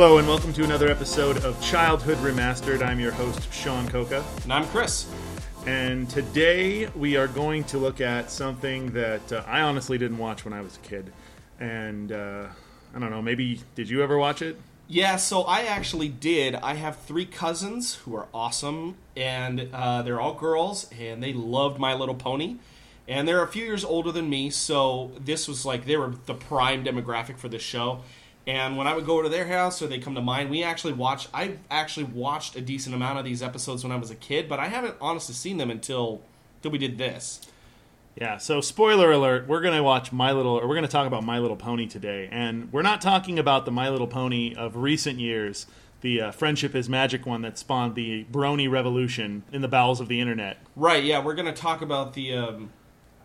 Hello, and welcome to another episode of Childhood Remastered. I'm your host, Sean Coca. And I'm Chris. And today we are going to look at something that uh, I honestly didn't watch when I was a kid. And uh, I don't know, maybe did you ever watch it? Yeah, so I actually did. I have three cousins who are awesome, and uh, they're all girls, and they loved My Little Pony. And they're a few years older than me, so this was like they were the prime demographic for this show. And when I would go over to their house or they come to mine, we actually watched. I actually watched a decent amount of these episodes when I was a kid, but I haven't honestly seen them until until we did this. Yeah, so spoiler alert, we're going to watch My Little or we're going to talk about My Little Pony today. And we're not talking about the My Little Pony of recent years, the uh, friendship is magic one that spawned the brony revolution in the bowels of the internet. Right, yeah, we're going to talk about the um,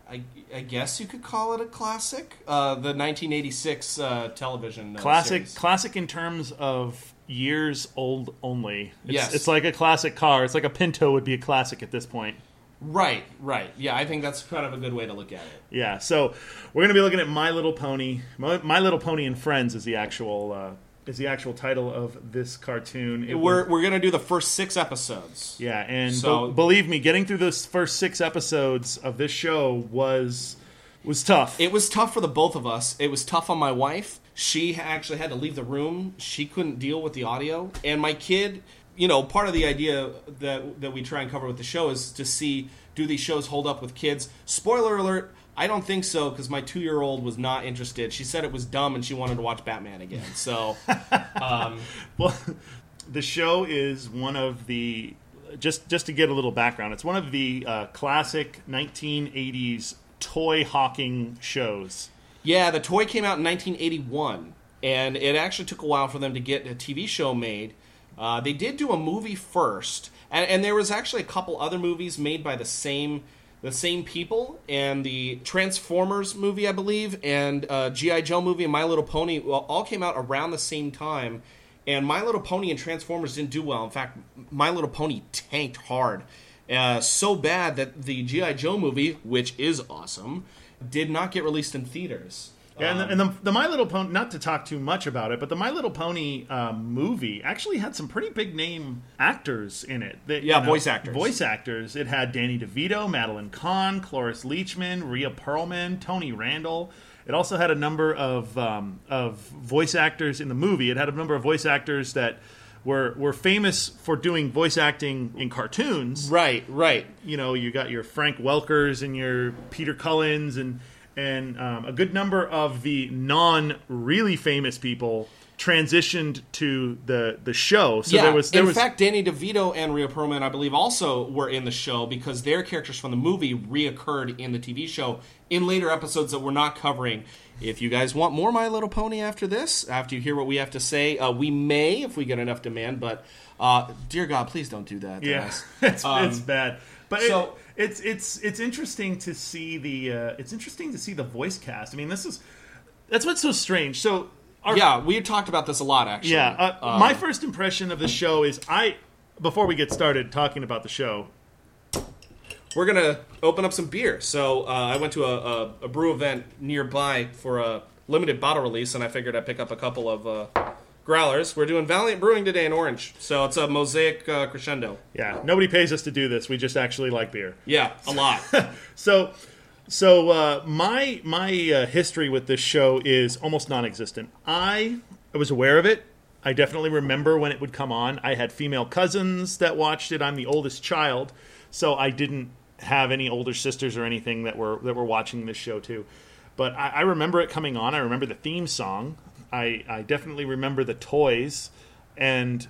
I, I guess you could call it a classic. Uh, the 1986 uh, television uh, classic, series. classic in terms of years old only. It's, Yes. it's like a classic car. It's like a Pinto would be a classic at this point. Right, right. Yeah, I think that's kind of a good way to look at it. Yeah, so we're going to be looking at My Little Pony. My, My Little Pony and Friends is the actual uh, is the actual title of this cartoon. It We're was- we're gonna do the first six episodes. yeah, and So- be- believe me, getting through those first six episodes of this show was was tough. It was tough for the both of us. It was tough on my wife. She actually had to leave the room. She couldn't deal with the audio. And my kid, you know, part of the idea that that we try and cover with the show is to see do these shows hold up with kids. Spoiler alert, I don't think so because my 2-year-old was not interested. She said it was dumb and she wanted to watch Batman again. So, um, Well, the show is one of the just just to get a little background. It's one of the uh, classic 1980s toy hawking shows. Yeah, the toy came out in 1981, and it actually took a while for them to get a TV show made. Uh, they did do a movie first, and, and there was actually a couple other movies made by the same the same people, and the Transformers movie, I believe, and uh, GI Joe movie, and My Little Pony all came out around the same time. And My Little Pony and Transformers didn't do well. In fact, My Little Pony tanked hard. Uh, so bad that the G.I. Joe movie, which is awesome, did not get released in theaters. Yeah, and, the, Um, and the, the My Little Pony, not to talk too much about it, but the My Little Pony uh, movie actually had some pretty big name actors in it. That, Yeah, voice actors. Voice actors. It had Danny DeVito, Madeline Kahn, Cloris Leachman, Rhea Perlman, Tony Randall. It also had a number of um, of voice actors in the movie. It had a number of voice actors that were were famous for doing voice acting in cartoons Right, right. you know, you got your Frank Welkers and your Peter Cullens and and um, a good number of the non really famous people transitioned to the the show. So yeah, there was there in was fact, Danny DeVito and Rhea Perlman, I believe, also were in the show because their characters from the movie reoccurred in the TV show in later episodes that we're not covering. If you guys want more My Little Pony after this, after you hear what we have to say, uh, we may if we get enough demand. But uh, dear God, please don't do that. to yeah, it's, Um, it's bad. But so- it, it's it's it's interesting to see the uh, it's interesting to see the voice cast. I mean, this is that's what's so strange. So our, yeah, we talked about this a lot actually. Yeah, uh, Um, my first impression of the show is I. Before we get started talking about the show, we're gonna open up some beer. So uh, I went to a, a, a brew event nearby for a limited bottle release, and I figured I'd pick up a couple of uh, growlers. We're doing Valiant Brewing today in Orange, so it's a Mosaic uh, Crescendo. yeah, nobody pays us to do this. We just actually like beer. Yeah, a lot. So, so uh, my my uh, history with this show is almost non-existent. I I was aware of it. I definitely remember when it would come on. I had female cousins that watched it. I'm the oldest child, so I didn't have any older sisters or anything that were that were watching this show too. But I, I remember it coming on. I remember the theme song. I, I definitely remember the toys, and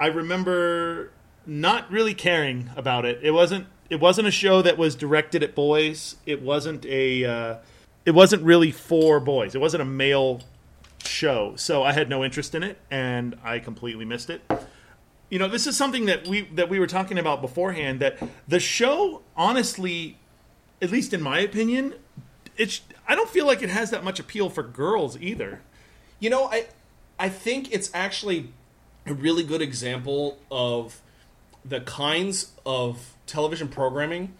I remember not really caring about it. It wasn't it wasn't a show that was directed at boys. It wasn't a uh, it wasn't really for boys. It wasn't a male show. So I had no interest in it and I completely missed it. You know, this is something that we that we were talking about beforehand that the show honestly at least in my opinion it's I don't feel like it has that much appeal for girls either. You know, I I think it's actually a really good example of the kinds of television programming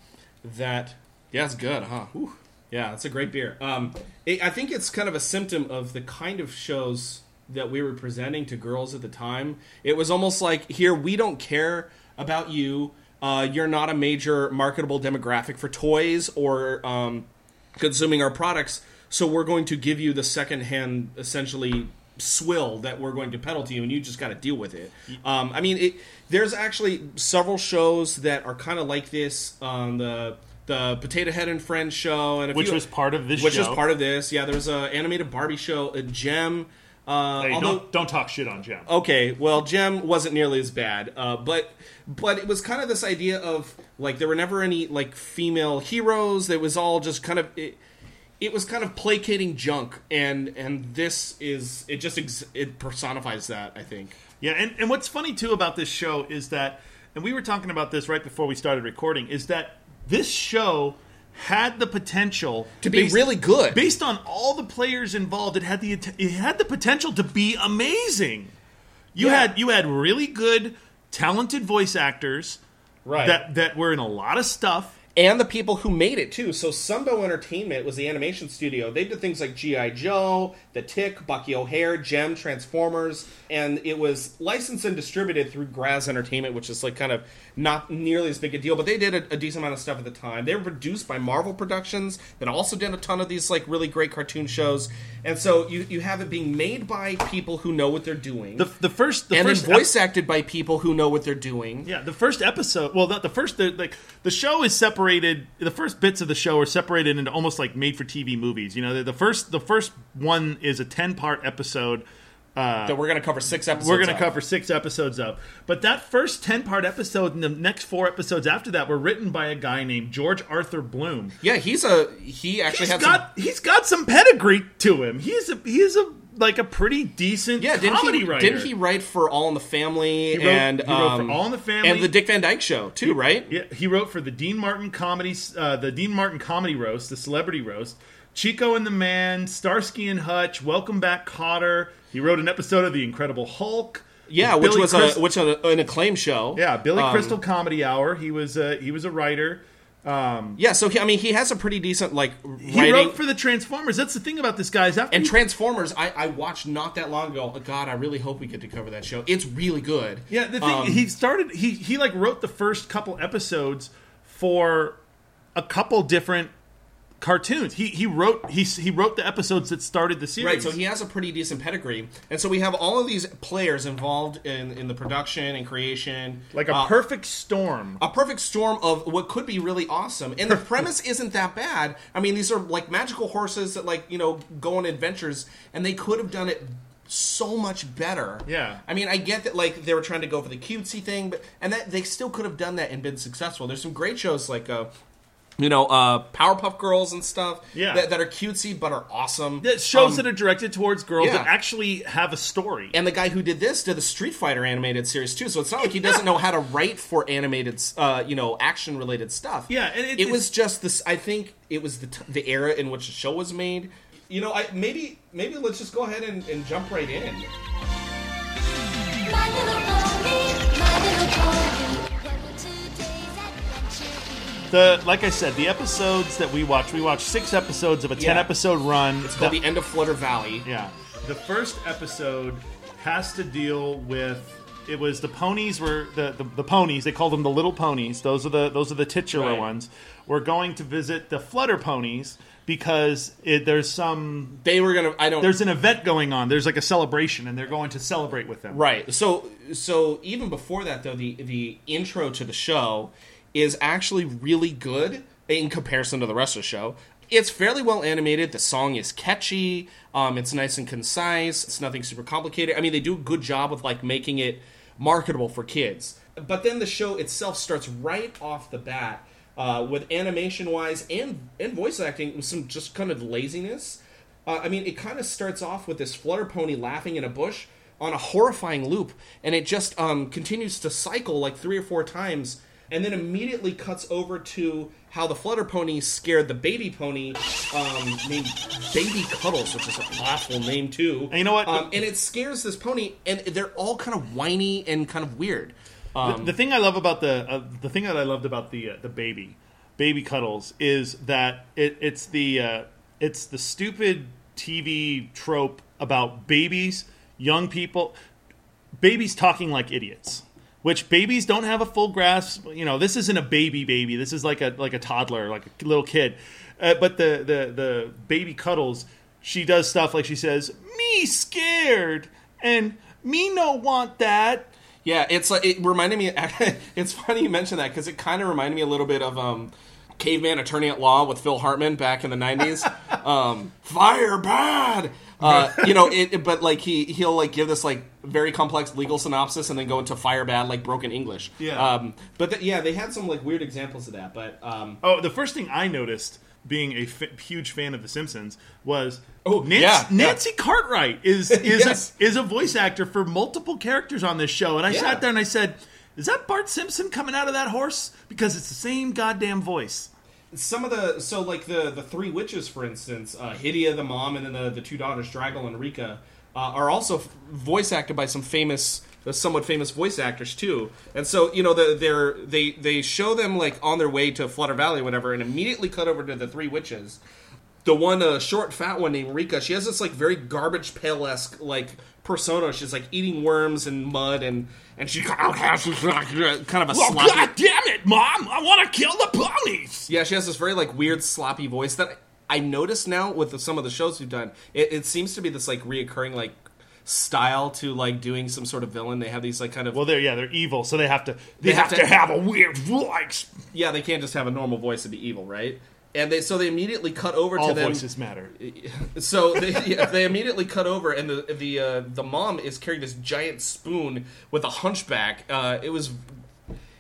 that yeah, it's good, huh? Whew. Yeah, it's a great beer. Um, it, I think it's kind of a symptom of the kind of shows that we were presenting to girls at the time. It was almost like here we don't care about you. Uh, you're not a major marketable demographic for toys or um, consuming our products. So we're going to give you the secondhand, essentially swill that we're going to peddle to you, and you just got to deal with it. Um, I mean, it, there's actually several shows that are kind of like this. Um, the the Potato Head and Friends show, and a Which few- was part of this which show. was part of this. Yeah, there was a animated Barbie show, a Jem. Uh, Hey, although, don't don't talk shit on Jem. okay, well, Jem wasn't nearly as bad, uh, but but it was kind of this idea of like there were never any like female heroes. It was all just kind of it, it was kind of placating junk, and and this is it just ex- it personifies that. I think. Yeah, and, and what's funny too about this show is that, and we were talking about this right before we started recording, is that this show had the potential To be really good. based on all the players involved. It had the it had the potential to be amazing. You Yeah. had you had really good, talented voice actors Right. that that were in a lot of stuff. And the people who made it too. So Sunbow Entertainment was the animation studio. They did things like GI Joe, The Tick, Bucky O'Hare, Jem, Transformers, and it was licensed and distributed through Graz Entertainment, which is like kind of not nearly as big a deal, but they did a, a decent amount of stuff at the time. They were produced by Marvel Productions that also did a ton of these like really great cartoon shows, and so you you have it being made by people who know what they're doing. The the first the and then first voice acted by people who know what they're doing. Yeah, the first episode. Well, not the first. The, like the show is separated. The first bits of the show are separated into almost like made-for-TV movies. You know, the, the first the first one is a ten-part episode. Uh, That we're going to cover six episodes. we're going to cover six episodes of. But that first ten-part episode and the next four episodes after that were written by a guy named George Arthur Bloom. Yeah, he's a he actually He's had got he's got some pedigree to him. He's a he's a like a pretty decent yeah. Didn't comedy he writer. didn't he write for All in the Family He wrote- and he wrote for um, All in the Family. and the Dick Van Dyke Show too, right? Yeah, he wrote for the Dean Martin comedy, uh, the Dean Martin comedy roast, the celebrity roast, Chico and the Man, Starsky and Hutch, Welcome Back, Kotter. He wrote an episode of The Incredible Hulk. Yeah, which Billy was Crys- a which was an acclaimed show. yeah Billy Um, Crystal Comedy Hour. He was a he was a writer. Yeah, so he, I mean, he has a pretty decent like He wrote for the Transformers. That's the thing about this guy. Is after and he- Transformers, I, I watched not that long ago. Oh, God, I really hope we get to cover that show. It's really good. yeah, the thing Um, he started he he like wrote the first couple episodes for a couple different cartoons. He he wrote he he wrote the episodes that started the series. Right, so he has a pretty decent pedigree, and so we have all of these players involved in, in the production and creation, like a Uh, perfect storm. a perfect storm of what could be really awesome. And the premise isn't that bad. I mean, these are like magical horses that like, you know, go on adventures and they could have done it so much better. Yeah. I mean, I get that like they were trying to go for the cutesy thing, but and that they still could have done that and been successful. There's some great shows like uh you know, uh Powerpuff Girls and stuff Yeah. that, that are cutesy but are awesome. that shows Um, that are directed towards girls yeah. that actually have a story. and the guy who did this did the Street Fighter animated series too. So it's not like he doesn't know how to write for animated, uh, you know, action related stuff. Yeah, and it- it was just this. I think it was the t- the era in which the show was made. You know, I maybe maybe let's just go ahead and, and jump right in. The like I said, the episodes that we watched, we watched six episodes of a ten Yeah. episode run. It's called the End of Flutter Valley. yeah. The first episode has to deal with it was the ponies were the, the, the ponies they called them the little ponies those are the those are the titular Right. ones we're going to visit the flutter ponies because it, there's some They were gonna. I don't. there's an event going on there's like a celebration and they're going to celebrate with them Right. So so even before that though, the the intro to the show is actually really good in comparison to the rest of the show. It's fairly well animated. The song is catchy. Um, it's nice and concise. It's nothing super complicated. I mean, they do a good job with like making it marketable for kids. But then the show itself starts right off the bat uh, with animation wise and and voice acting with some just kind of laziness. Uh, I mean, it kind of starts off with this flutter pony laughing in a bush on a horrifying loop, and it just um, continues to cycle like three or four times, and then immediately cuts over to how the flutter pony scared the baby pony um, named Baby Cuddles, which is an awful name too. And you know what? Um, and it scares this pony, and they're all kind of whiny and kind of weird. Um, the, the thing I love about the uh, the thing that I loved about the uh, the baby baby cuddles is that it, it's the uh, it's the stupid TV trope about babies young people, babies talking like idiots. Which babies don't have a full grasp. You know, this isn't a baby baby. This is like a like a toddler, like a little kid. Uh, but the the the baby cuddles. She does stuff like she says, "Me scared," and "Me no want that." Yeah, it's like it reminded me. It's funny you mention that because it kind of reminded me a little bit of um, Caveman Attorney at Law with Phil Hartman back in the '90s. um, Fire bad. Uh, you know, it, but like he he'll like give this like very complex legal synopsis and then go into fire bad like broken English. Yeah. Um, but th- yeah, they had some like weird examples of that. But um, Oh, the first thing I noticed, being a f- huge fan of The Simpsons, was Oh, Nancy, yeah, yeah. Nancy Cartwright is is Yes. a, is a voice actor for multiple characters on this show, and I Yeah. sat there and I said, "Is that Bart Simpson coming out of that horse?" Because it's the same goddamn voice. Some of the so like the the three witches for instance uh hydia the mom and then the, the two daughters draggle and reeka uh, are also voice acted by some famous uh, somewhat famous voice actors too. And so you know the, they're they they show them like on their way to flutter valley whatever and immediately cut over to the three witches. The one uh, short fat one named Reeka, she has this like very garbage pail esque like persona. She's like eating worms and mud and and she kind of has this, like, kind of a Well, sloppy. God damn it, Mom! I want to kill the ponies. Yeah, she has this very like weird sloppy voice that I notice now with the, some of the shows we've done. It, it seems to be this like reoccurring like style to like doing some sort of villain. They have these like kind of Well, they're yeah, they're evil, so they have to they, have have, to- to have a weird voice. yeah. They can't just have a normal voice to be evil, right? And they so they immediately cut over All to them. All voices matter. So they, yeah, they immediately cut over, and the the uh, the mom is carrying this giant spoon with a hunchback. Uh, it was,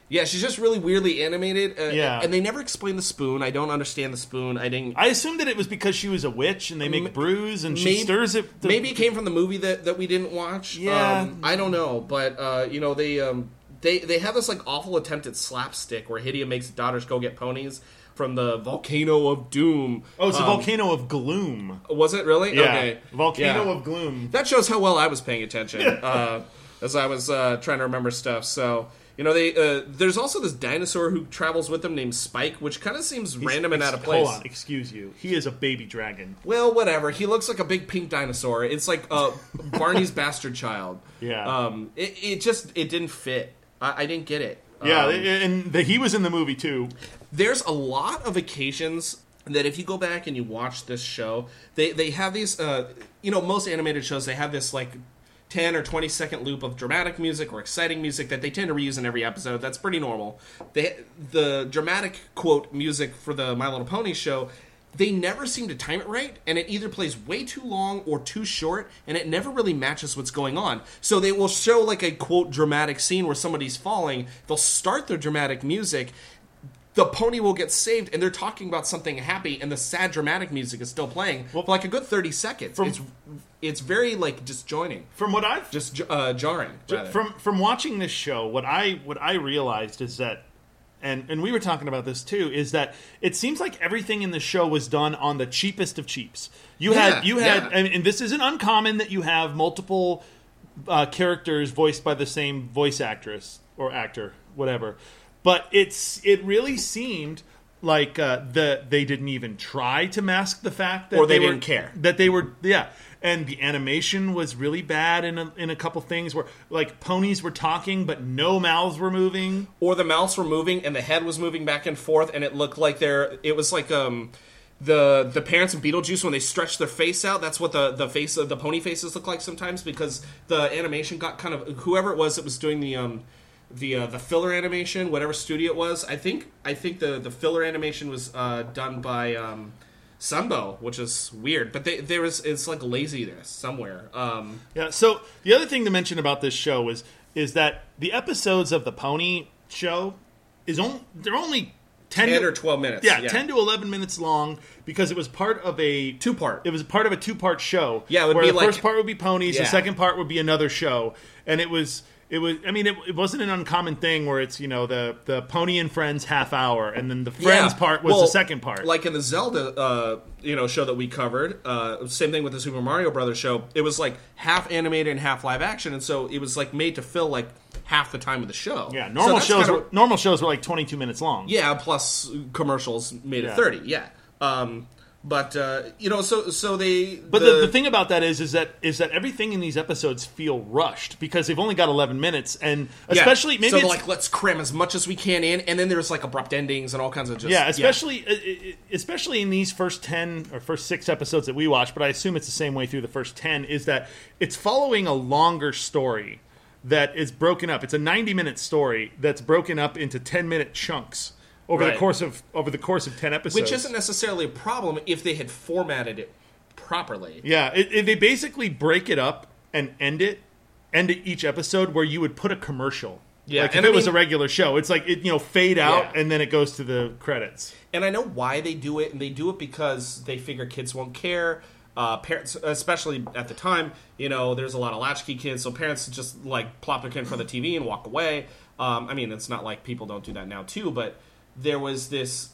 yeah, she's just really weirdly animated. Uh, Yeah. and they never explain the spoon. I don't understand the spoon. I didn't. I assumed that it was because she was a witch and they make brews and she stirs it. to- Maybe it came from the movie that, that we didn't watch. Yeah. um, I don't know, but uh, you know they um, they they have this like awful attempt at slapstick where Hydia makes daughters go get ponies from the volcano of doom. Oh, it's a Um, volcano of gloom. Was it really? Yeah, Okay. volcano Yeah. of gloom. That shows how well I was paying attention uh, as I was uh, trying to remember stuff. So you know, they uh, there's also this dinosaur who travels with them named Spike, which kind of seems random and out of place. Hold on, excuse you. He is a baby dragon. Well, whatever. He looks like a big pink dinosaur. It's like uh, Barney's bastard child. Yeah. Um. It, it just it didn't fit. I, I didn't get it. Yeah, Um, and the, he was in the movie too. There's a lot of occasions that if you go back and you watch this show, they they have these. Uh, you know, most animated shows they have this like. 10 or 20 second loop of dramatic music or exciting music that they tend to reuse in every episode. That's pretty normal. They, the dramatic quote music for the My Little Pony show, they never seem to time it right, and it either plays way too long or too short, and it never really matches what's going on. So they will show like a quote dramatic scene where somebody's falling. They'll start their dramatic music, the pony will get saved and they're talking about something happy and the sad dramatic music is still playing for like a good 30 seconds it's it's very like disjoining From what I've just uh, jarring rather. from from watching this show, what I what I realized is that, and and we were talking about this too, is that it seems like everything in the show was done on the cheapest of cheaps. You Yeah, had you had, yeah. and, and this isn't uncommon that you have multiple uh, characters voiced by the same voice actress or actor, whatever. But it's it really seemed like uh, the they didn't even try to mask the fact that Or they were- didn't care. that they were yeah and the animation was really bad in a, in a couple things where like ponies were talking but no mouths were moving or the mouths were moving and the head was moving back and forth and it looked like they're it was like um the the parents in Beetlejuice when they stretched their face out that's what the the face of the pony faces look like sometimes because the animation got kind of whoever it was that was doing the um the uh, the filler animation whatever studio it was I think I think the the filler animation was uh, done by um Sunbow, which is weird, but they, there is it's like laziness somewhere. Um, yeah so the other thing to mention about this show is is that the episodes of the pony show is on they're only 10, 10 to- or 12 minutes. yeah, 10 to 11 minutes long because it was part of a Two part. it was part of a two part show Yeah, it would where be the like- first part would be ponies the second part would be another show and it was it was i mean it, it wasn't an uncommon thing where it's you know the the pony and friends half hour and then the friends Yeah. part was Well, the second part Like in the Zelda, uh, you know, show that we covered. Uh, same thing with the Super Mario Brothers show. It was like half animated and half live action, and so it was like made to fill like half the time of the show. yeah normal that's shows kinda- were, normal shows were like 22 minutes long yeah, plus commercials made it thirty. Yeah. Um, But uh, you know, so so they. But the, the thing about that is, is that is that everything in these episodes feel rushed because they've only got eleven minutes, and Yeah. especially maybe so like let's cram as much as we can in, and then there's like abrupt endings and all kinds of just yeah, especially uh, uh, especially in these first ten or first six episodes that we watch. But I assume it's the same way through the first ten. Is that it's following a longer story that is broken up. It's a ninety minute story that's broken up into ten minute chunks over Right. the course of over the course of ten episodes, which isn't necessarily a problem if they had formatted it properly. Yeah, it, it- they basically break it up and end it, end it each episode where you would put a commercial. Yeah, like if it I was a regular show, it's like it you know fade out Yeah. and then it goes to the credits. and I know why they do it, and they do it because they figure kids won't care. Uh, parents, especially at the time, you know, there's a lot of latchkey kids, so parents just like plop their kid in front of the TV and walk away. Um, I mean, it's not like people don't do that now too, but there was this.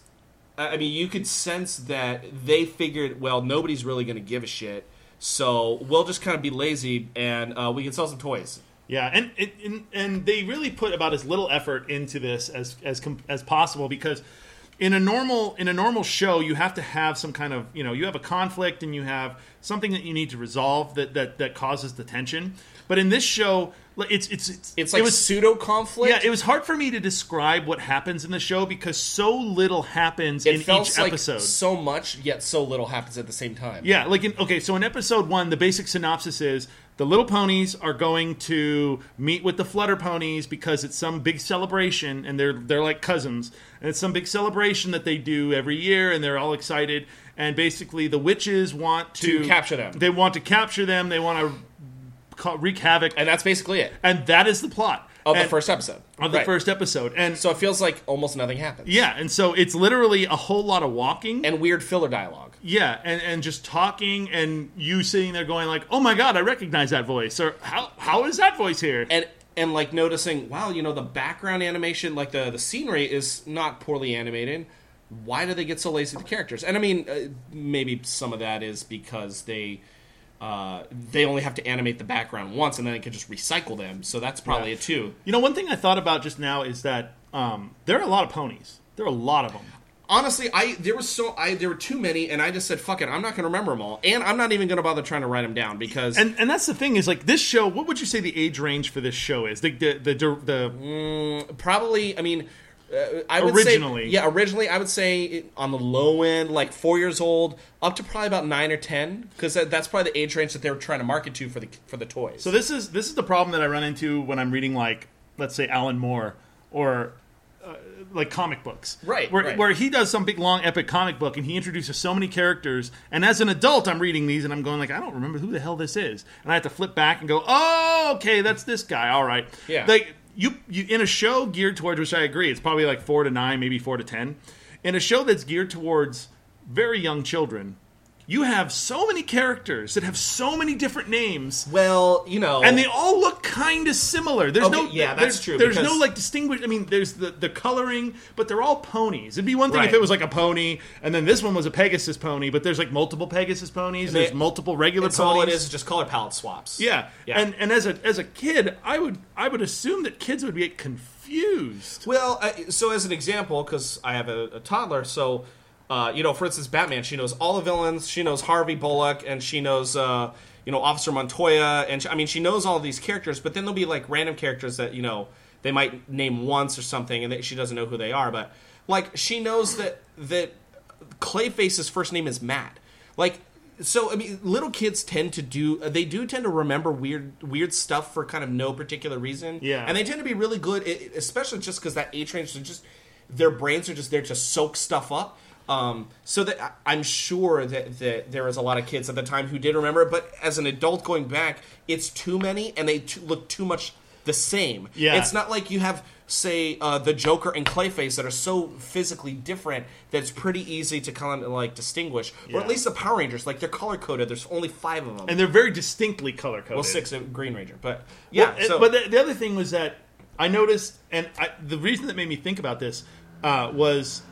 I mean, you could sense that they figured, well, nobody's really going to give a shit, so we'll just kind of be lazy and uh, we can sell some toys. Yeah, and, and and and they really put about as little effort into this as as as possible because in a normal in a normal show you have to have some kind of you know you have a conflict and you have something that you need to resolve that that that causes the tension. But in this show, it's it's it's, It's like it was pseudo conflict. Yeah, it was hard for me to describe what happens in the show because so little happens it in each like episode. so much, yet so little happens at the same time. Yeah, like in okay, so in episode one, the basic synopsis is the little ponies are going to meet with the flutter ponies because it's some big celebration, and they're they're like cousins, and it's some big celebration that they do every year, and they're all excited. And basically, the witches want to, To capture them. They want to capture them. They want to wreak havoc, and that's basically it and that is the plot of And- the first episode. of the Right. first episode. And So it feels like almost nothing happens. yeah, and so it's literally a whole lot of walking and weird filler dialogue. Yeah, and, and just talking and you sitting there going like, "Oh my god, I recognize that voice," or "How how is that voice here?" and and like noticing, wow, you know, the background animation, like the the scenery is not poorly animated. Why do they get so lazy with the characters? And I mean, uh, maybe some of that is because they uh, they only have to animate the background once, and then they can just recycle them. So that's probably Yeah. it too. you know, one thing I thought about just now is that um, there are a lot of ponies. There are a lot of them. Honestly, I there was so I there were too many, and I just said, "Fuck it, I'm not going to remember them all," and I'm not even going to bother trying to write them down because And and that's the thing is like this show. What would you say the age range for this show is? The the the, the, probably i mean uh, i would Originally. say yeah originally i would say it, on the low end like four years old up to probably about nine or ten because that, that's probably the age range that they were trying to market to for the for the toys so this is this is the problem that I run into when I'm reading like let's say Alan Moore or uh, like comic books, Right, Where, right. where he does some big long epic comic book and he introduces so many characters. And as an adult, I'm reading these and I'm going like, I don't remember who the hell this is, and I have to flip back and go, oh, okay, that's this guy. All right, Yeah. Like you, you in a show geared towards, which I agree, it's probably like four to nine, maybe four to ten. In a show that's geared towards very young children, you have so many characters that have so many different names well you know and they all look kind of similar. There's Okay, no, yeah, that's true, There's no like distinguished. I mean, there's the the coloring, but they're all ponies. It'd be one thing if it was like a pony, and then this one was a Pegasus pony, but there's like multiple Pegasus ponies. They- there's multiple regular it's ponies. all it is is just color palette swaps Yeah. Yeah. and and as a as a kid, I would I would assume that kids would be confused. Well, uh, so as an example, because I have a, a toddler, so uh, you know, for instance, Batman, she knows all the villains, she knows Harvey Bullock, and she knows uh, you know Officer Montoya, and she, I mean, she knows all these characters. But then there'll be like random characters that you know they might name once or something, and that she doesn't know who they are. But like she knows that that Clayface's first name is Matt. Like, so I mean, little kids tend to do they do tend to remember weird weird stuff for kind of no particular reason. Yeah. and they tend to be really good, especially just because that age range. They're just their brains are just there to soak stuff up. Um, so that I'm sure that, that there was a lot of kids at the time who did remember it, but as an adult going back, it's too many and they t- look too much the same. Yeah. it's not like you have say uh, the Joker and Clayface that are so physically different that it's pretty easy to kind of like distinguish, or at least the Power Rangers, like they're color coded. There's only five of them, And they're very distinctly color coded. well, six of Green Ranger, but yeah. Well, so, but the, the other thing was that I noticed, and I, the reason that made me think about this uh, was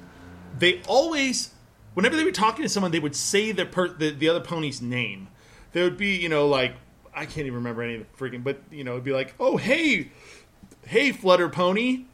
they always, whenever they were talking to someone, they would say the, per, the the other pony's name. There would be, you know, like I can't even remember any of the freaking, but you know, it'd be like, oh hey, hey Flutter Pony,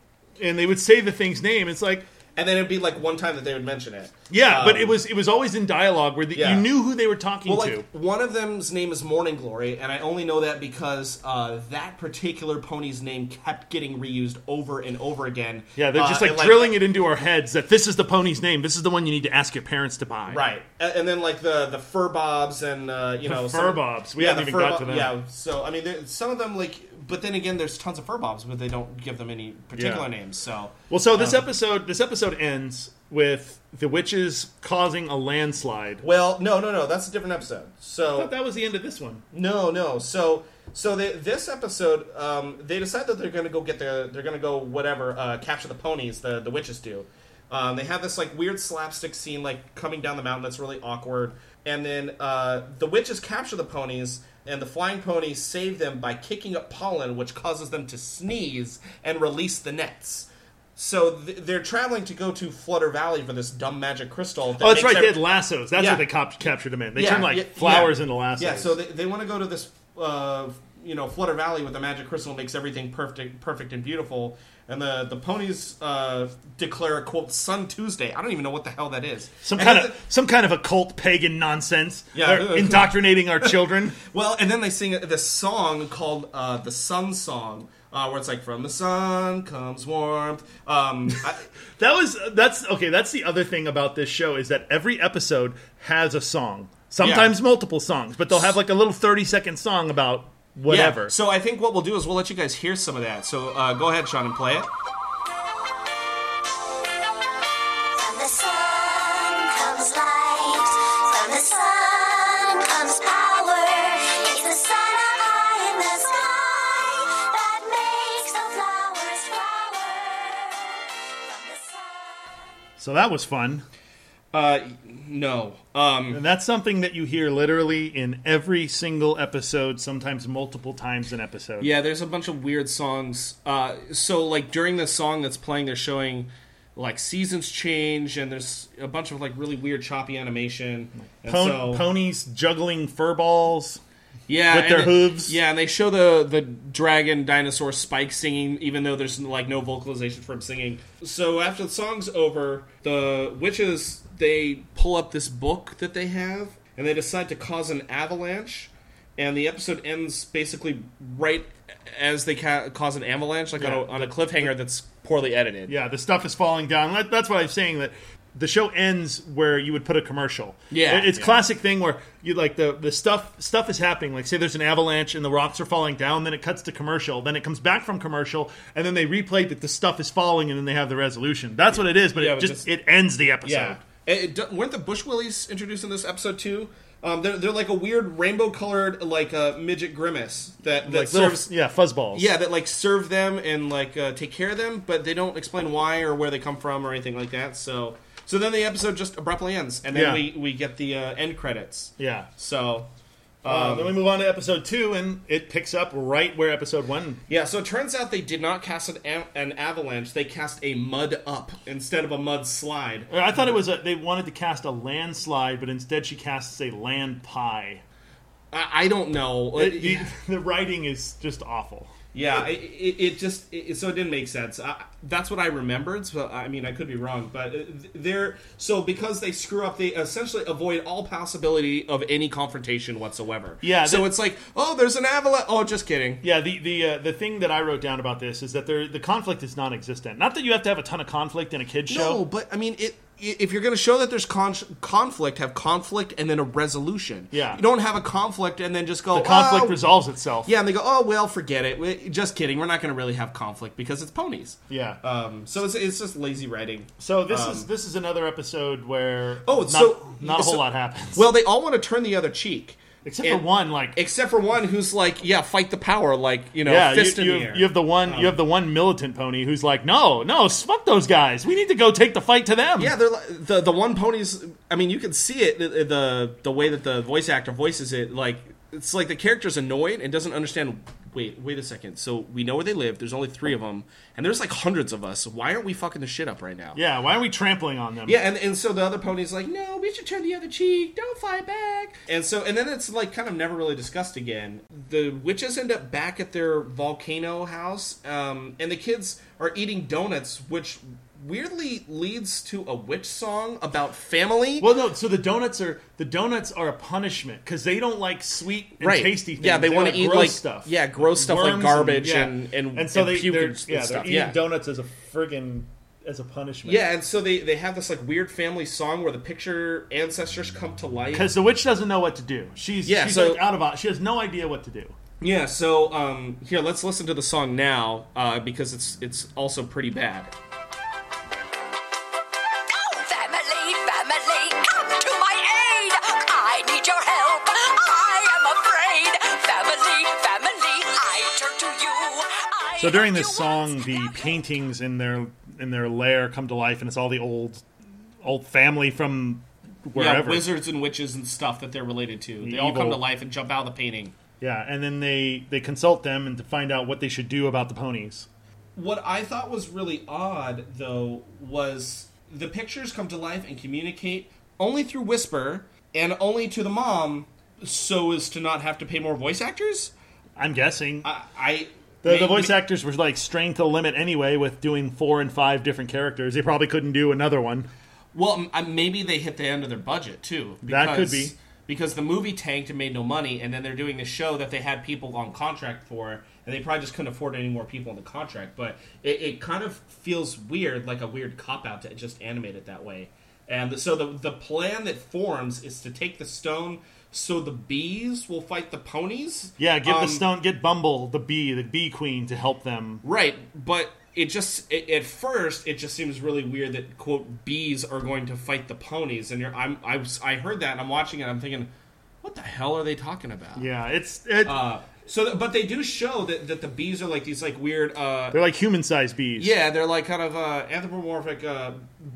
and they would say the thing's name. It's like. And then it'd be like one time that they would mention it. Yeah, but Um, it was it was always in dialogue where the, Yeah. you knew who they were talking Well, to. like one of them's name is Morning Glory, and I only know that because uh, that particular pony's name kept getting reused over and over again. Yeah, they're just Uh, like drilling it into our heads that this is the pony's name. This is the one you need to ask your parents to buy. Right, and, and then like the the fur bobs and uh, you know fur some- bobs. We yeah, haven't even got bo- to them. Yeah, so I mean, there, some of them like, but then again, there's tons of fur bobs, but they don't give them any particular Yeah. names. So Well, so Um, this episode this episode ends with the witches causing a landslide. well, no, no, no, that's a different episode. I So thought that was the end of this one. No, no. So, so they, this episode, um, they decide that they're going to go get the, they're going to go whatever, uh, capture the ponies. The the witches do. Um, they have this like weird slapstick scene, like coming down the mountain. That's really awkward. And then uh, the witches capture the ponies, and the flying ponies save them by kicking up pollen, which causes them to sneeze and release the nets. So th- they're traveling to go to Flutter Valley for this dumb magic crystal. That Oh, that's right. They every- had lassos. That's Yeah. what they cop- captured them in. They Yeah, turned like yeah, flowers into lassos. Yeah, so they, they want to go to this, uh, you know, Flutter Valley with the magic crystal makes everything perfect, perfect and beautiful. And the the ponies uh, declare a quote Sun Tuesday. I don't even know what the hell that is. some And kind of some kind of occult pagan nonsense. Yeah. They're indoctrinating our children. well, and then they sing this song called uh, the Sun Song, uh, where it's like from the sun comes warmth. Um, I, That was that's okay. That's the other thing about this show is that every episode has a song. Sometimes multiple songs, but they'll have like a little thirty second song about whatever. Yeah, so I think what we'll do is we'll let you guys hear some of that. So uh, go ahead, Sean, and play it. From the sun comes light. From the sun comes power. It's the sun high in the sky that makes the flowers flower. From the sun. so that was fun. Uh, no. Um, And that's something that you hear literally in every single episode, sometimes multiple times an episode. Yeah, there's a bunch of weird songs. Uh, so like during the song that's playing, they're showing like seasons change, and there's a bunch of like really weird choppy animation. Pon- so, ponies juggling fur balls. Yeah, with their it- hooves. Yeah, and they show the the dragon dinosaur Spike singing, even though there's like no vocalization for him singing. So after the song's over, the witches they pull up this book that they have, and they decide to cause an avalanche. And the episode ends basically right as they ca- cause an avalanche, like Yeah. on, a, on a cliffhanger that's poorly edited. Yeah, the stuff is falling down. That- That's what I'm saying. That the show ends where you would put a commercial. Yeah, it's yeah. classic thing where you like the the stuff stuff is happening. Like say there's an avalanche and the rocks are falling down, then it cuts to commercial, then it comes back from commercial, and then they replay that the stuff is falling, and then they have the resolution. That's what it is. But Yeah, it but just this- it ends the episode. Yeah. It, it, weren't the Bushwoolies introduced in this episode too? Um, they're, they're like a weird rainbow colored like uh, midget grimace that, that Like little, serves yeah, fuzzballs. yeah that like serve them and like uh, take care of them, but they don't explain why or where they come from or anything like that. So so then the episode just abruptly ends, and then Yeah. we we get the uh, end credits. yeah. So Um, then we move on to episode two, and it picks up right where episode one. yeah, so it turns out they did not cast an, am- an avalanche; they cast a mud up instead of a mud slide. I thought it was a, they wanted to cast a landslide, but instead she casts a land pie. I, I don't know. It- the, the writing is just awful. Yeah, it, it, just it, so it didn't make sense. That's what I remembered. So I mean, I could be wrong, but uh, they're so because they screw up, they essentially avoid all possibility of any confrontation whatsoever. Yeah, So that- it's like, oh, there's an avalanche. Oh, just kidding. Yeah, the the uh, the thing that I wrote down about this is that there the conflict is non-existent. Not that you have to have a ton of conflict in a kids show. No, but I mean, it. If you're going to show that there's con- conflict, have conflict and then a resolution. Yeah. You don't have a conflict and then just go. The conflict "Oh, resolves itself. Yeah, and they go, oh well, forget it. We- Just kidding. We're not going to really have conflict because it's ponies. Yeah. Um, so it's, it's just lazy writing. so this um, is this is another episode where Oh, not, so- not a whole so- lot happens. Well, they all want to turn the other cheek, except and- for one, like except for one who's like, "Yeah, fight the power!" Like you know, yeah, you, fist in you the have, air. you have the one you have the one militant pony who's like, no, no, fuck those guys. We need to go take the fight to them. yeah, they're like, the the one ponies. I mean, you can see it the the way that the voice actor voices it. Like it's like the character's annoyed and doesn't understand. Wait, wait a second. So we know where they live. There's only three of them, and there's like hundreds of us. Why aren't we fucking the shit up right now? Yeah, why aren't we trampling on them? Yeah, and, and so the other pony's like, no, we should turn the other cheek. Don't fight back. And so, and then it's like kind of never really discussed again. The witches end up back at their volcano house, um, and the kids are eating donuts, which weirdly leads to a witch song about family. Well, no. So the donuts are the donuts are a punishment because they don't like sweet and right. tasty things. Yeah, they, want to like eat gross like stuff. Yeah, gross stuff Worms like garbage yeah. and, and and so they puke they're, and yeah, stuff. they're eating yeah. donuts as a friggin' as a punishment. Yeah, and so they, they have this like weird family song where the picture ancestors come to life. because the witch doesn't know what to do. She's Yeah, she's so- like out of she has no idea what to do. Yeah, so um, here let's listen to the song now uh, because it's it's also pretty bad. So during this song, the paintings in their in their lair come to life, and it's all the old old family from wherever. Yeah, wizards and witches and stuff that they're related to. They all Evil. come to life and jump out of the painting. Yeah, and then they they consult them and to find out what they should do about the ponies. What I thought was really odd, though, was the pictures come to life and communicate only through whisper and only to the mom, so as to not have to pay more voice actors. I'm guessing I, I the, may- the voice actors were like strained to the limit anyway with doing four and five different characters. They probably couldn't do another one. Well, maybe they hit the end of their budget too. That could be. because the movie tanked and made no money, and then they're doing this show that they had people on contract for, and they probably just couldn't afford any more people on the contract. But it, it kind of feels weird, like a weird cop out to just animate it that way. And so the the plan that forms is to take the stone, so the bees will fight the ponies. Yeah, give Um, the stone, get Bumble, the bee, the bee queen, to help them. Right, but it just it, at first it just seems really weird that quote bees are going to fight the ponies, and you're I'm I was I heard that and I'm watching it. I'm thinking, what the hell are they talking about? Yeah, it's it, Uh, so, th- but they do show that, that the bees are like these like weird. Uh, they're like human-sized bees. yeah, they're like kind of uh, anthropomorphic uh,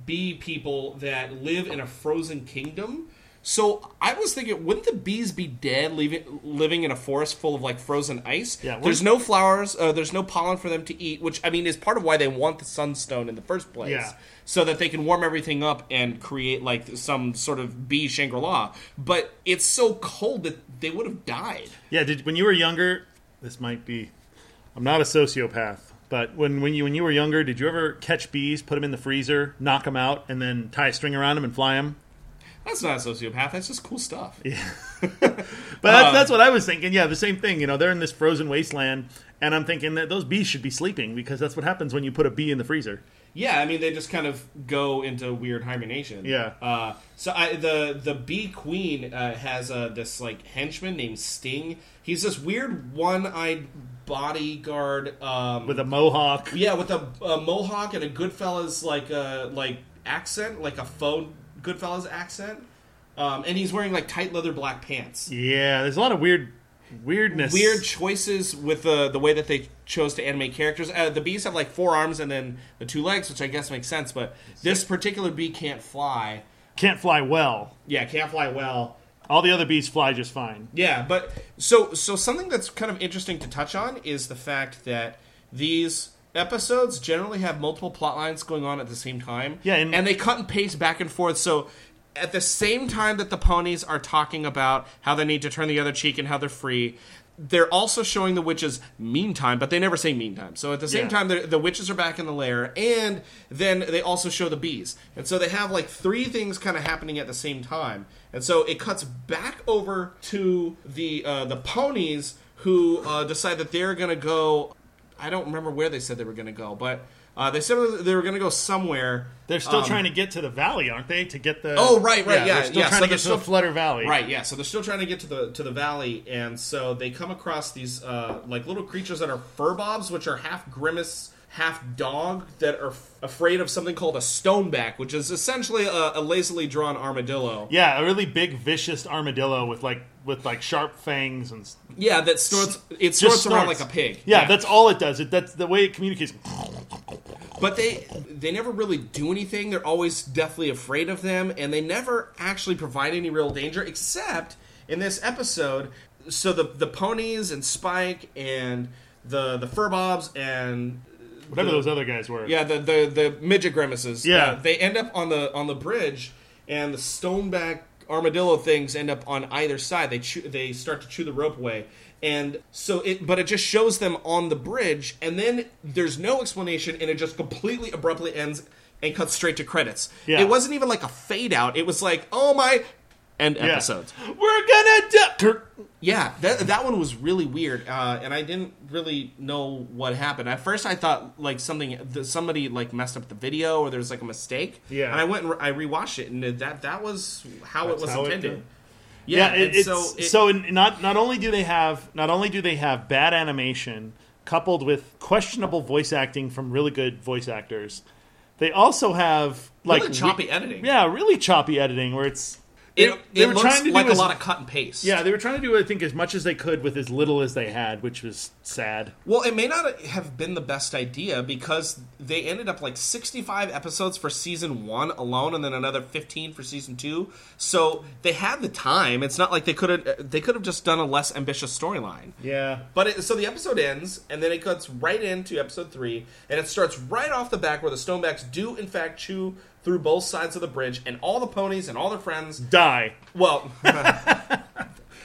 bee people that live in a frozen kingdom. So I was thinking, wouldn't the bees be dead, leaving, living in a forest full of like frozen ice? Yeah, there's no flowers, uh, there's no pollen for them to eat, which I mean is part of why they want the sunstone in the first place. Yeah. so that they can warm everything up and create like some sort of bee Shangri La. But it's so cold that they would have died. Yeah, did when you were younger, this might be. I'm not a sociopath, but when when you when you were younger, did you ever catch bees, put them in the freezer, knock them out, and then tie a string around them and fly them? That's not a sociopath. That's just cool stuff. Yeah. but that's, that's what I was thinking. Yeah, the same thing. You know, they're in this frozen wasteland, and I'm thinking that those bees should be sleeping because that's what happens when you put a bee in the freezer. Yeah, I mean they just kind of go into weird hibernation. Yeah. Uh, so I, the the bee queen uh, has uh, this like henchman named Sting. He's this weird one-eyed bodyguard um, With a mohawk. yeah with a, a mohawk and a Goodfellas like uh, like accent, like a faux Goodfellas accent. Um, and he's wearing like tight leather black pants. Yeah, there's a lot of weird weirdness. Weird choices with the the way that they chose to animate characters. Uh, the bees have like four arms and then the two legs, which I guess makes sense. But this particular bee can't fly. Can't fly well. Yeah, can't fly well. All the other bees fly just fine. Yeah, but so so something that's kind of interesting to touch on is the fact that these episodes generally have multiple plot lines going on at the same time. Yeah, and- and they cut and paste back and forth. So at the same time that the ponies are talking about how they need to turn the other cheek and how they're free, they're also showing the witches meantime, but they never say meantime. So at the same Yeah. time, the the witches are back in the lair, and then they also show the bees, and so they have like three things kind of happening at the same time, and so it cuts back over to the uh, the ponies who uh, decide that they're gonna go. I don't remember where they said they were gonna go, but uh, they said they were gonna go somewhere. They're still Um, trying to get to the valley, aren't they? To get the Oh, right, right, yeah, they're still yeah, trying so to get they're to still- the Flutter Valley, Right, yeah. So they're still trying to get to the to the valley, and so they come across these uh, like little creatures that are furbobs, which are half grimace, half dog, that are f- afraid of something called a stoneback, which is essentially a, a lazily drawn armadillo. Yeah, a really big, vicious armadillo with like with like sharp fangs and Yeah, that snorts. It just snorts around like a pig. Yeah, that's all it does. It, that's the way it communicates. But they they never really do anything. They're always deathly afraid of them, and they never actually provide any real danger, except in this episode. So the the ponies and Spike and the the furbobs and Whatever the- those other guys were. yeah the the the midget grimaces. Yeah. uh, they end up on the on the bridge, and the stoneback armadillo things end up on either side. They chew, they start to chew the rope away. And so it, but it just shows them on the bridge, and then there's no explanation, and it just completely abruptly ends and cuts straight to credits. Yeah. It wasn't even like a fade out. It was like, oh my, end Yeah. episodes. We're gonna do. Yeah, that that one was really weird, uh, and I didn't really know what happened. At first, I thought like something somebody like messed up the video, or there's like a mistake. Yeah. and I went and re- I rewatched it, and that that was how That's it was how intended. did. yeah, Yeah, it, it's so so, it- in- not not only do they have not only do they have bad animation coupled with questionable voice acting from really good voice actors, they also have like really choppy we- editing. Yeah, really choppy editing where it's it, they it were trying to like a lot of cut and paste. yeah they were trying to do I think as much as they could with as little as they had, which was sad. Well, it may not have been the best idea because they ended up like 65 episodes for season one alone, and then another 15 for season two. So they had the time. It's not like they could have they could have just done a less ambitious storyline. Yeah, But it, so the episode ends, and then it cuts right into episode three, and it starts right off the back where the Stonebacks do in fact chew through both sides of the bridge, and all the ponies and all their friends. die. Well,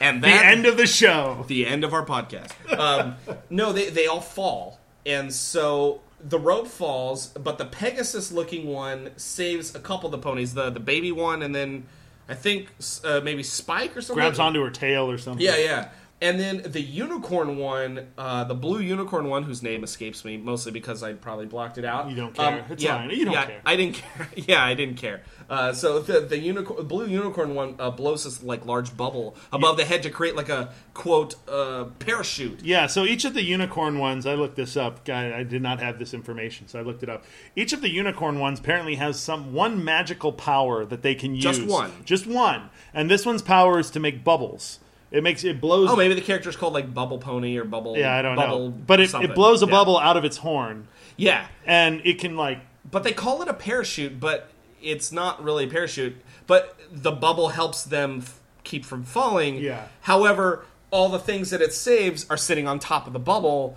and The that, end of the show. the end of our podcast. Um, no, they they all fall, and so the rope falls, but the Pegasus looking one saves a couple of the ponies, the the baby one, and then I think uh, maybe Spike or something Grabs onto her tail or something. Yeah, yeah. And then the unicorn one, uh, the blue unicorn one, whose name escapes me, mostly because I probably blocked it out. Um, You don't care. It's yeah, fine. You don't yeah, care. I didn't care. Yeah, I didn't care. Uh, so the the unicorn, blue unicorn one uh, blows this like large bubble above the head to create like a quote uh, parachute. Yeah, so each of the unicorn ones, I looked this up. Guy, I did not have this information, so I looked it up. Each of the unicorn ones apparently has some one magical power that they can use. Just one. Just one. And this one's power is to make bubbles. It makes it blows. Oh, maybe the character's called like Bubble Pony or Bubble. yeah, I don't bubble know. But it, something. it blows a Yeah. bubble out of its horn, Yeah, and it can like but they call it a parachute, but it's not really a parachute. But the bubble helps them f- keep from falling. Yeah. However, all the things that it saves are sitting on top of the bubble.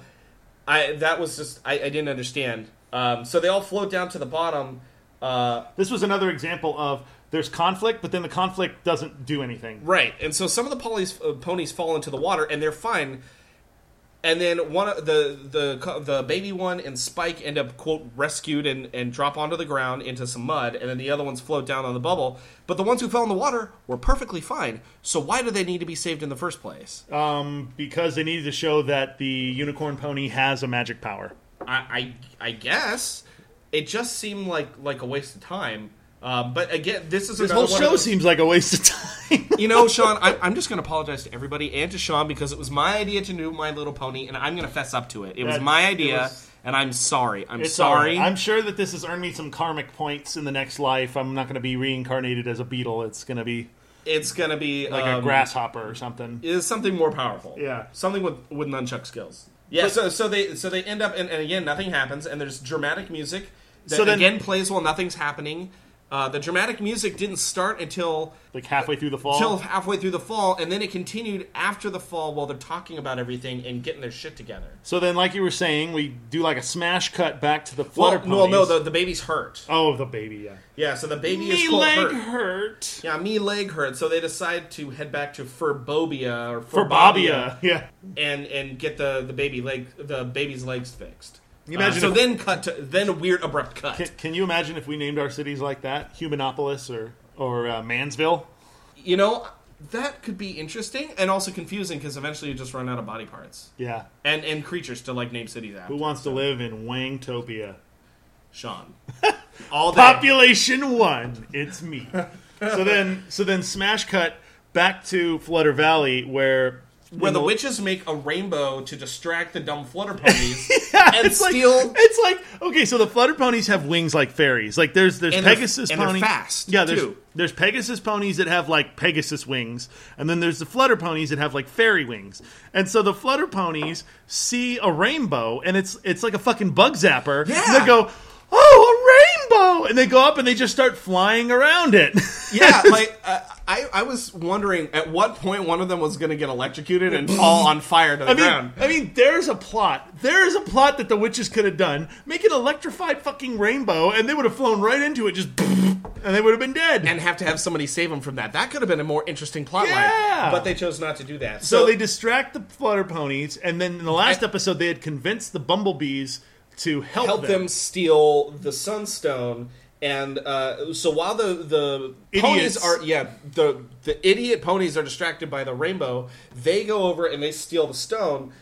I that was just I, I didn't understand. Um, so they all float down to the bottom. Uh, this was another example of there's conflict, but then the conflict doesn't do anything. right, and so some of the ponies, uh, ponies fall into the water, and they're fine. And then one of the the the baby one and Spike end up quote rescued and, and drop onto the ground into some mud, and then the other ones float down on the bubble. But the ones who fell in the water were perfectly fine. So why do they need to be saved in the first place? Um, because they needed to show that the unicorn pony has a magic power. I, I I guess it just seemed like like a waste of time. Um, but again, this is This whole show those- seems like a waste of time. You know, Sean, I, I'm just going to apologize to everybody and to Sean because it was my idea to do My Little Pony, and I'm going to fess up to it. It was my idea, was- and I'm sorry. I'm It's sorry. right. I'm sure that this has earned me some karmic points in the next life. I'm not going to be reincarnated as a beetle. It's going to be it's going to be like um, a grasshopper or something. Is something more powerful. Yeah. something with with nunchuck skills. Yeah. so so they so they end up and, and again nothing happens, and there's dramatic music that So then- again plays while nothing's happening. Uh, the dramatic music didn't start until Like halfway through the fall. till halfway through the fall, and then it continued after the fall while they're talking about everything and getting their shit together. So then, like you were saying, we do like a smash cut back to the Well, flutter no, no, the, the baby's hurt. oh, the baby, yeah. Yeah, so the baby Me is quote, leg hurt. hurt. Yeah, me leg hurt. So they decide to head back to Furbobia or For Furbobia yeah. and and get the the baby leg the baby's legs fixed. You imagine so if- then cut to then a weird abrupt cut. Can, can you imagine if we named our cities like that, Humanopolis or or uh, Mansville? You know that could be interesting and also confusing because eventually you just run out of body parts Yeah. and and creatures to like name cities after. Who wants to live in Wangtopia? Sean. All day. Population one. It's me. so then, so then, smash cut back to Flutter Valley, where where the witches make a rainbow to distract the dumb flutter ponies Yeah, and it's like- steal. it's like okay, so the flutter ponies have wings like fairies. Like there's there's And Pegasus and they're ponies. fast, yeah, there's too. there's Pegasus ponies that have like Pegasus wings, and then there's the flutter ponies that have like fairy wings. And so the flutter ponies see a rainbow, and it's it's like a fucking bug zapper. Yeah. and they go. Oh, a rainbow! And they go up and they just start flying around it. Yeah, like uh, I, I was wondering at what point one of them was going to get electrocuted and fall on fire to the I mean, ground. I mean, there's a plot. There is a plot that the witches could have done. Make an electrified fucking rainbow, and they would have flown right into it, just, and they would have been dead. and have to have somebody save them from that. That could have been a more interesting plot Yeah. line. But they chose not to do that. so they distract the flutter ponies, and then in the last episode, they had convinced the bumblebees to help, help them steal the sunstone. And uh, so while the the ponies are yeah the the idiot ponies are distracted by the rainbow they go over and they steal the stone.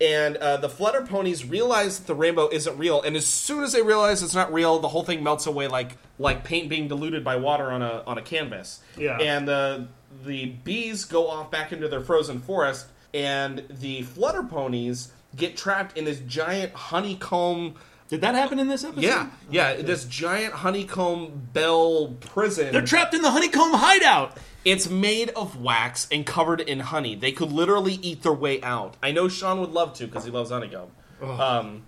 And uh, the flutter ponies realize that the rainbow isn't real. And as soon as they realize it's not real the whole thing melts away like like paint being diluted by water on a on a canvas. Yeah. and uh, the bees go off back into their frozen forest. And the flutter ponies get trapped in this giant honeycomb Did that happen in this episode? yeah, yeah. This giant honeycomb bell prison. They're trapped in the honeycomb hideout. it's made of wax and covered in honey. They could literally eat their way out. I know Sean would love to because he loves honeycomb. Um,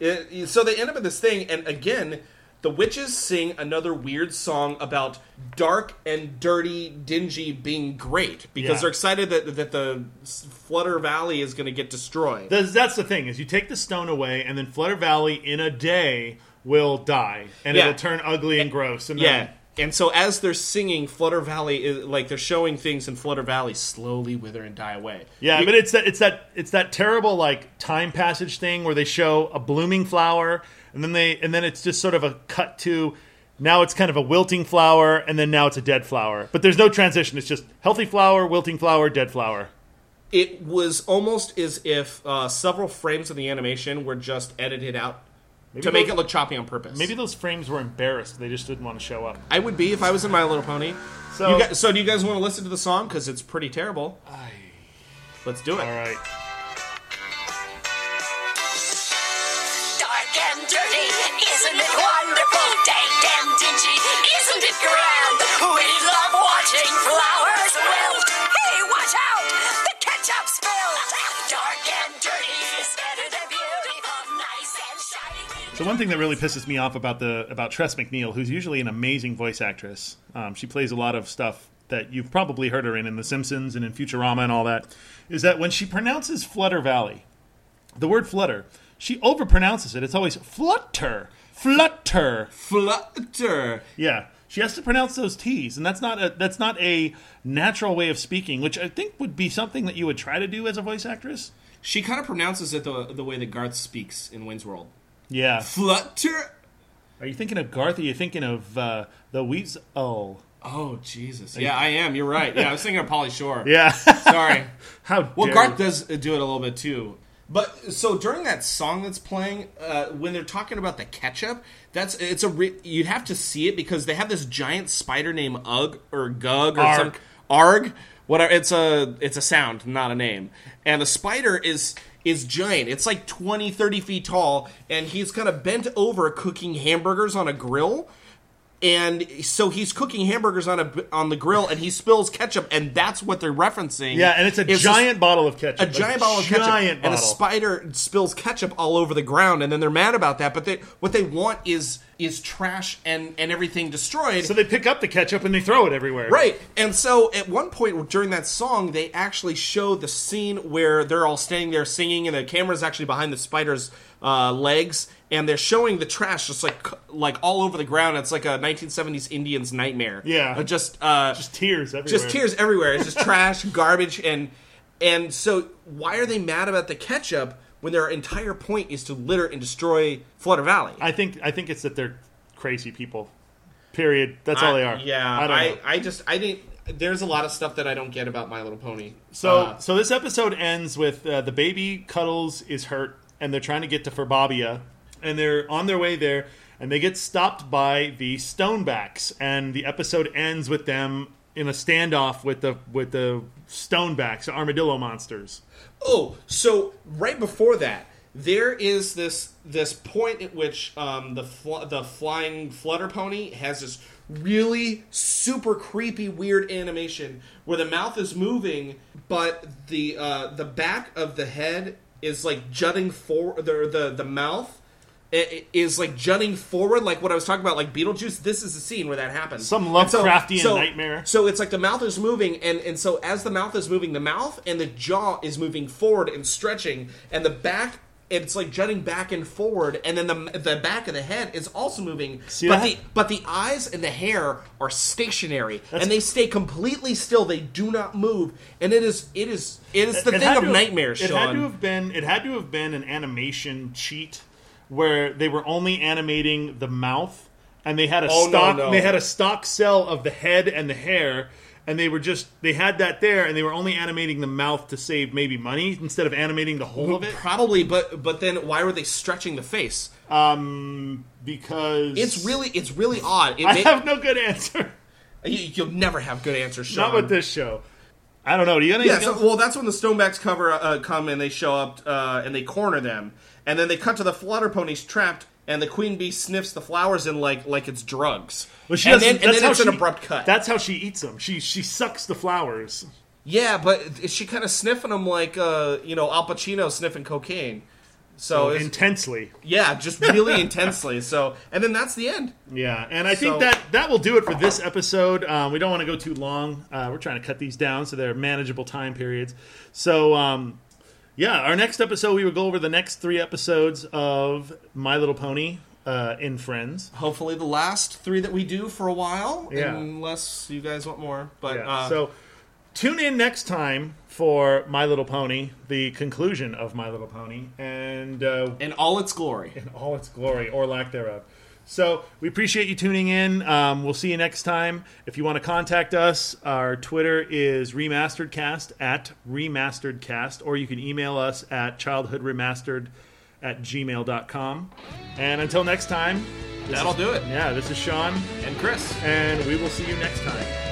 it- so they end up in this thing, and again, the witches sing another weird song about dark and dirty, dingy being great because Yeah. they're excited that that the Flutter Valley is going to get destroyed. That's, that's the thing is you take the stone away, and then Flutter Valley in a day will die, and Yeah. it'll turn ugly and gross. And Yeah. then, And so as they're singing, Flutter Valley is like they're showing things in Flutter Valley slowly wither and die away. yeah. You- But it's that it's that it's that terrible like time passage thing where they show a blooming flower, and then they and then it's just sort of a cut to. Now it's kind of a wilting flower, and then now it's a dead flower. But there's no transition. It's just healthy flower, wilting flower, dead flower. it was almost as if uh, several frames of the animation were just edited out to make those- it look choppy on purpose. Maybe those frames were embarrassed; they just didn't want to show up. I would be if I was in My Little Pony. So- guys, so do you guys want to listen to the song because it's pretty terrible? Let's do it. All right. Wonderful? Dank and dingy, isn't it grand? We love watching flowers wilt. Hey, watch out! The ketchup spill. Dark and dirty is better than. So one thing that really pisses me off about the about Tress MacNeille, who's usually an amazing voice actress, um, she plays a lot of stuff that you've probably heard her in in The Simpsons and in Futurama and all that, is that when she pronounces Flutter Valley, the word flutter, she overpronounces it. It's always flutter, flutter. Flutter. Yeah, she has to pronounce those T's, and that's not a that's not a natural way of speaking, which I think would be something that you would try to do as a voice actress. She kind of pronounces it the, the way that Garth speaks in Wayne's World. Yeah. Flutter. Are you thinking of Garth? Or are you thinking of uh, the Weasel? Oh oh Jesus! Yeah, I am. You're right. Yeah, I was thinking of Pauly Shore. Yeah. Sorry. How Well, Garth you. does do it a little bit too. But so during that song that's playing, uh, when they're talking about the ketchup, that's it's a re- you'd have to see it because they have this giant spider named Ugg or Gug or Arg. some Arg. Whatever. It's a it's a sound, not a name. And the spider is is giant. It's like 20, 30 feet tall, and he's kind of bent over cooking hamburgers on a grill and so he's cooking hamburgers on a on the grill and he spills ketchup and that's what they're referencing Yeah, and it's a this- giant bottle of ketchup. a giant bottle of ketchup and a spider spills ketchup all over the ground and then they're mad about that but they what they want is is trash and and everything destroyed So they pick up the ketchup and they throw it everywhere. Right. And so at one point during that song, they actually show the scene where they're all standing there singing, and the camera's actually behind the spider's uh, legs, and they're showing the trash just like like all over the ground. It's like a 1970s Indian's nightmare. Yeah. Uh, just uh, Just tears everywhere. just tears everywhere. It's just trash, garbage, and and so why are they mad about the ketchup when their entire point is to litter and destroy Flutter Valley? I think I think it's that they're crazy people. Period. That's all they are. Yeah, I don't I, know. I just I didn't. There's a lot of stuff that I don't get about My Little Pony. So Uh, so this episode ends with uh, the baby Cuddles is hurt and they're trying to get to Furbabia and they're on their way there and they get stopped by the Stonebacks and the episode ends with them in a standoff with the with the Stonebacks, armadillo monsters. Oh, so right before that, there is this this point at which um, the fl- the flying flutter pony has this really super creepy weird animation where the mouth is moving, but the uh, the back of the head is like jutting forward. The the the mouth is like jutting forward, like what I was talking about, like Beetlejuice. This is the scene where that happens. Some And so- Lovecraftian so- nightmare. So it's like the mouth is moving, and and so as the mouth is moving, the mouth and the jaw is moving forward and stretching, and the back. It's like jutting back and forward, and then the the back of the head is also moving. See but that? the but the eyes and the hair are stationary, and they stay completely still. They do not move, and it is it is it is the It thing of nightmares. It Sean. had to have been. It had to have been an animation cheat where they were only animating the mouth, and they had a Oh, stock. no. They had a stock cell of the head and the hair, and they were just they had that there, and they were only animating the mouth to save maybe money instead of animating the whole of it. Probably, but but then why were they stretching the face? Um, because It's really it's really odd. It I ma- have no good answer. you, you'll never have good answers, Sean. Not with this show. I don't know. Do you Yeah, so, well, that's when the Stonebacks cover uh, come and they show up uh, and they corner them, and then they cut to the flutter ponies trapped, and the queen bee sniffs the flowers in like like it's drugs. Well, she and then, and that's then how it's an she- abrupt cut. That's how she eats them. She she sucks the flowers. yeah, but is she kind of sniffing them like uh, you know Al Pacino sniffing cocaine? So it's, intensely. yeah, just really intensely. So and then that's the end. Yeah, and I So- think that that will do it for this episode. Um, we don't want to go too long. Uh, we're trying to cut these down so they're manageable time periods. So, um, yeah, our next episode we will go over the next three episodes of My Little Pony uh, in Friends. Hopefully, the last three that we do for a while, Yeah. unless you guys want more. But Yeah. uh, so, tune in next time for My Little Pony, the conclusion of My Little Pony, and uh, in all its glory. in all its glory or lack thereof. So we appreciate you tuning in. Um, we'll see you next time. If you want to contact us, our Twitter is remasteredcast at remasteredcast, or you can email us at childhoodremastered at gmail.com. And until next time, That'll is- do it. Yeah, this is Sean, And Chris. and we will see you next time.